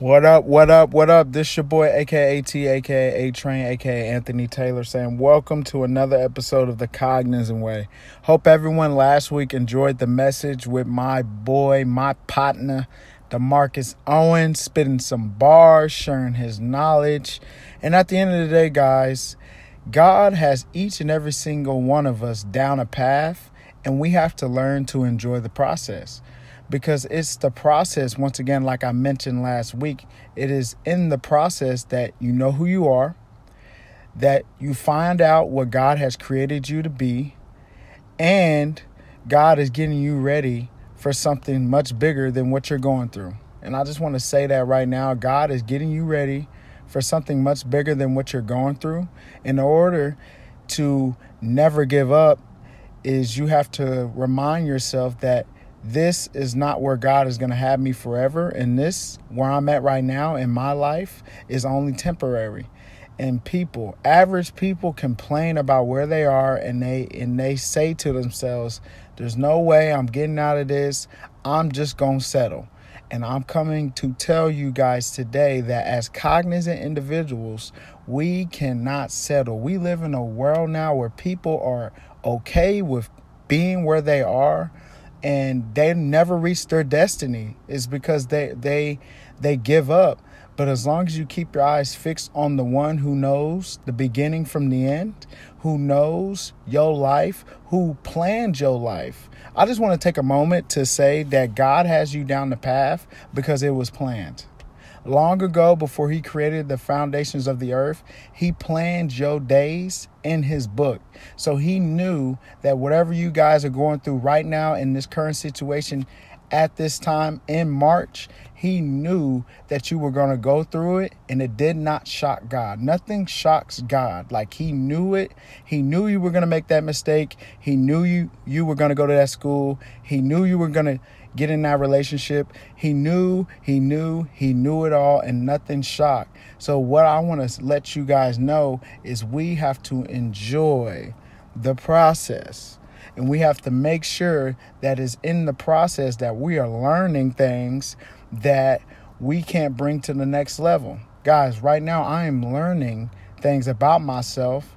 What up, what up, what up? This your boy, aka T, aka A Train, aka Anthony Taylor, saying welcome to another episode of The Cognizant Way. Hope everyone last week enjoyed the message with my boy, my partner, Demarcus Owens, spitting some bars, sharing his knowledge. And at the end of the day, guys, God has each and every single one of us down a path, and we have to learn to enjoy the process because it's the process. Once again like i mentioned last week it is in the process that you know who you are that you find out what god has created you to be and god is getting you ready for something much bigger than what you're going through. And i just want to say that right now god is getting you ready for something much bigger than what you're going through. In order to never give up is you have to remind yourself that this is not where God is going to have me forever. And this, where I'm at right now in my life, is only temporary. And people, average people, complain about where they are, and they and they say to themselves, "There's no way I'm getting out of this. I'm just gonna settle." And I'm coming to tell you guys today that as cognizant individuals, we cannot settle. We live in a world now where people are okay with being where they are and they never reach their destiny. Is because they they they give up. But as long as you keep your eyes fixed on the one who knows the beginning from the end who knows your life who planned your life i just want to take a moment to say that god has you down the path because it was planned Long ago, before he created the foundations of the earth, he planned your days in his book. So he knew that whatever you guys are going through right now in this current situation at this time in March, he knew that you were going to go through it and it did not shock God. Nothing shocks God. Like he knew it. He knew you were going to make that mistake. He knew you you were going to go to that school. He knew you were going to get in that relationship. He knew, he knew, he knew it all, and nothing shocked. So, what I want to let you guys know is we have to enjoy the process. And we have to make sure that is in the process that we are learning things that we can't bring to the next level. Guys, right now I am learning things about myself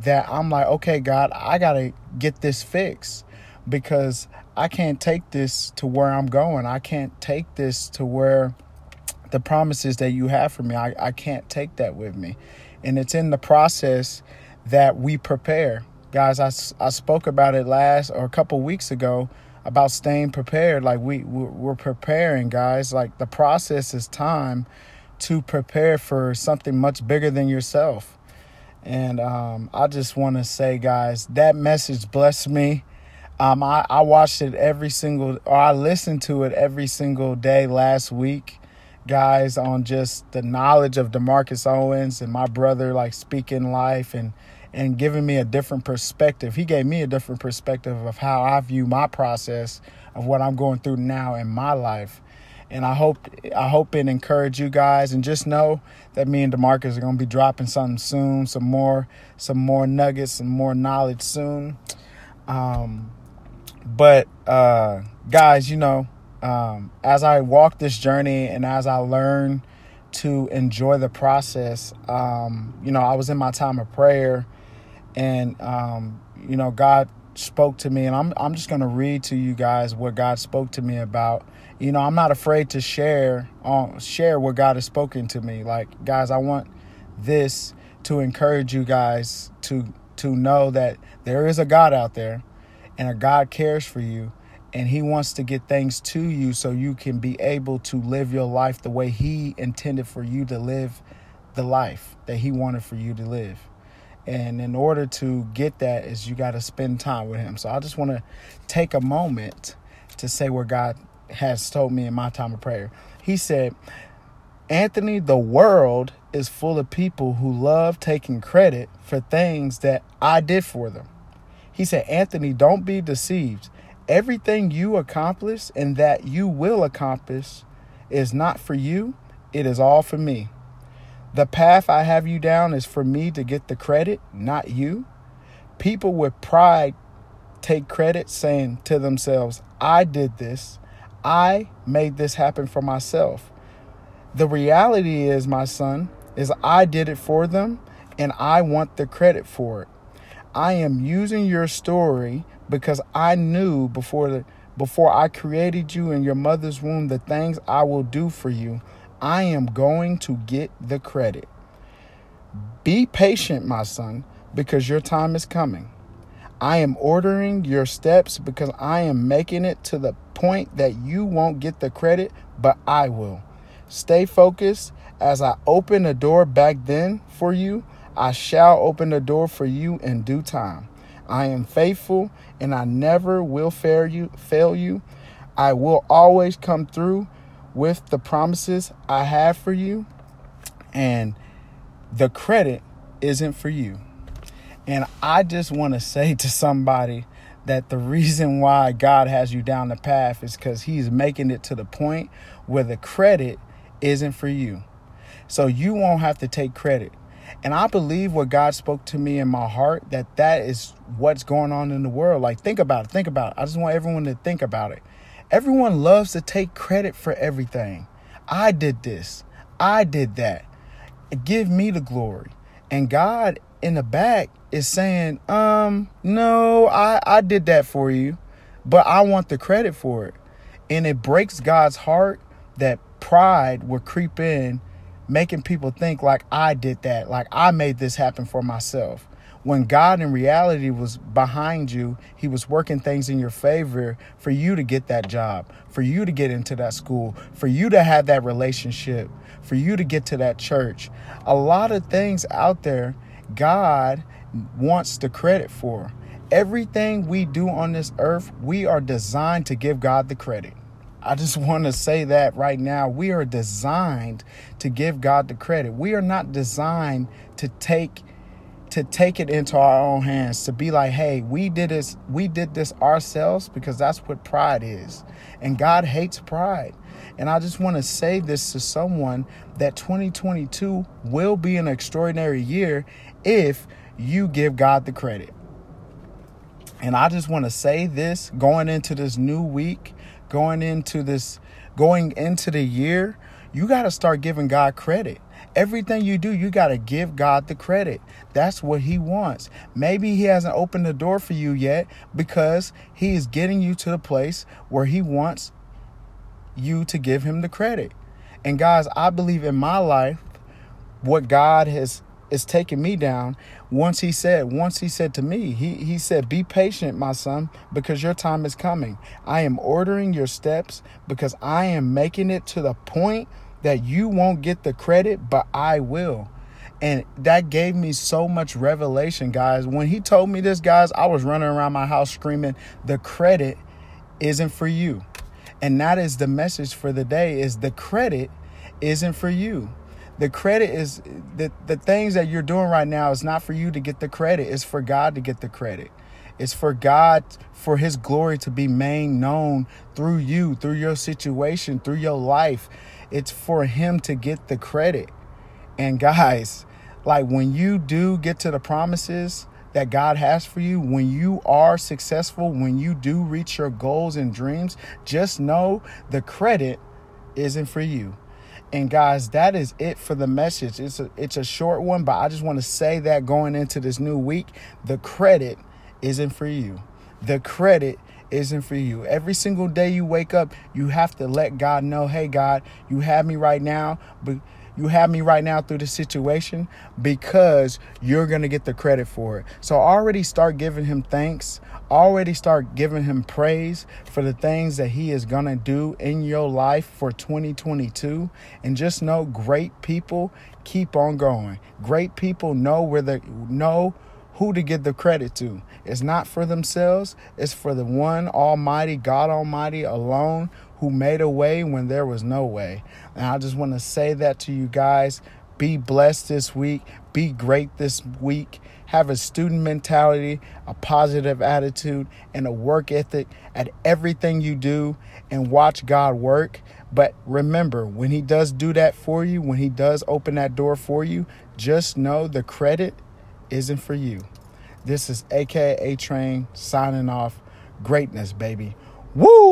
that I'm like, okay, God, I got to get this fixed because I can't take this to where I'm going. I can't take this to where the promises that you have for me, I, I can't take that with me. And it's in the process that we prepare. Guys, I, I spoke about it last or a couple weeks ago about staying prepared. Like we, we're preparing, guys. Like the process is time to prepare for something much bigger than yourself. And um, I just want to say, guys, that message blessed me. Um, I, I watched it every single, or I listened to it every single day last week, guys, on just the knowledge of Demarcus Owens and my brother, like speaking life and and giving me a different perspective. He gave me a different perspective of how I view my process of what I'm going through now in my life. And I hope I hope it encourage you guys and just know that me and Demarcus are gonna be dropping something soon, some more some more nuggets, some more knowledge soon. Um, but uh, guys, you know, um, as I walk this journey and as I learn to enjoy the process, um, you know, I was in my time of prayer, and um, you know, God spoke to me, and I'm I'm just gonna read to you guys what God spoke to me about. You know, I'm not afraid to share on share what God has spoken to me. Like, guys, I want this to encourage you guys to to know that there is a God out there and a God cares for you and he wants to get things to you so you can be able to live your life the way he intended for you to live the life that he wanted for you to live. And in order to get that is you got to spend time with him. So I just want to take a moment to say what God has told me in my time of prayer. He said, Anthony, the world is full of people who love taking credit for things that I did for them. He said, Anthony, don't be deceived. Everything you accomplish and that you will accomplish is not for you, it is all for me. The path I have you down is for me to get the credit, not you. People with pride take credit, saying to themselves, I did this. I made this happen for myself. The reality is, my son, is I did it for them and I want the credit for it. I am using your story because I knew before the before I created you in your mother's womb the things I will do for you. I am going to get the credit. Be patient, my son, because your time is coming. I am ordering your steps because I am making it to the point that you won't get the credit, but I will. Stay focused as I open the door back then for you. I shall open the door for you in due time. I am faithful and I never will fail you fail you. I will always come through with the promises I have for you and the credit isn't for you. And I just want to say to somebody that the reason why God has you down the path is cuz he's making it to the point where the credit isn't for you. So you won't have to take credit. And I believe what God spoke to me in my heart that that is what's going on in the world. Like, think about it. Think about it. I just want everyone to think about it. Everyone loves to take credit for everything. I did this. I did that. Give me the glory. And God in the back is saying, um, no, I, I did that for you, but I want the credit for it. And it breaks God's heart that pride will creep in making people think like I did that, like I made this happen for myself. When God in reality was behind you, He was working things in your favor for you to get that job, for you to get into that school, for you to have that relationship, for you to get to that church. A lot of things out there, God wants the credit for. Everything we do on this earth, we are designed to give God the credit. I just want to say that right now. We are designed to give God the credit. We are not designed to take to take it into our own hands to be like hey we did this we did this ourselves because that's what pride is. And god hates pride. And i just want to say this to someone that 2022 will be an extraordinary year if you give god the credit. And i just want to say this going into this new week going into this going into the year, you got to start giving God credit. Everything you do, you got to give God the credit. That's what He wants. Maybe He hasn't opened the door for you yet because He is getting you to the place where He wants you to give Him the credit. And guys, I believe in my life, what God has is taking me down. Once he said, once he said to me, he, he said, Be patient, my son, because your time is coming. I am ordering your steps because I am making it to the point that you won't get the credit, but I will. And that gave me so much revelation, guys. When he told me this, guys, I was running around my house screaming, The credit isn't for you. And that is the message for the day is the credit isn't for you the credit is the the things that you're doing right now is not for you to get the credit it's for god to get the credit it's for god for his glory to be made known through you through your situation through your life it's for him to get the credit and guys like when you do get to the promises that God has for you, when you are successful, when you do reach your goals and dreams, just know the credit isn't for you. And guys, that is it for the message. It's a, it's a short one, but I just want to say that going into this new week, the credit isn't for you. The credit isn't for you. Every single day you wake up, you have to let God know, "Hey God, you have me right now, but you have me right now through the situation because you're going to get the credit for it. So already start giving him thanks. Already start giving him praise for the things that he is going to do in your life for 2022. And just know great people keep on going. Great people know where the know who to give the credit to. It's not for themselves, it's for the one Almighty, God Almighty alone who made a way when there was no way. And I just want to say that to you guys. Be blessed this week. Be great this week. Have a student mentality, a positive attitude, and a work ethic at everything you do and watch God work. But remember, when He does do that for you, when He does open that door for you, just know the credit isn't for you. This is AKA Train signing off. Greatness, baby. Woo!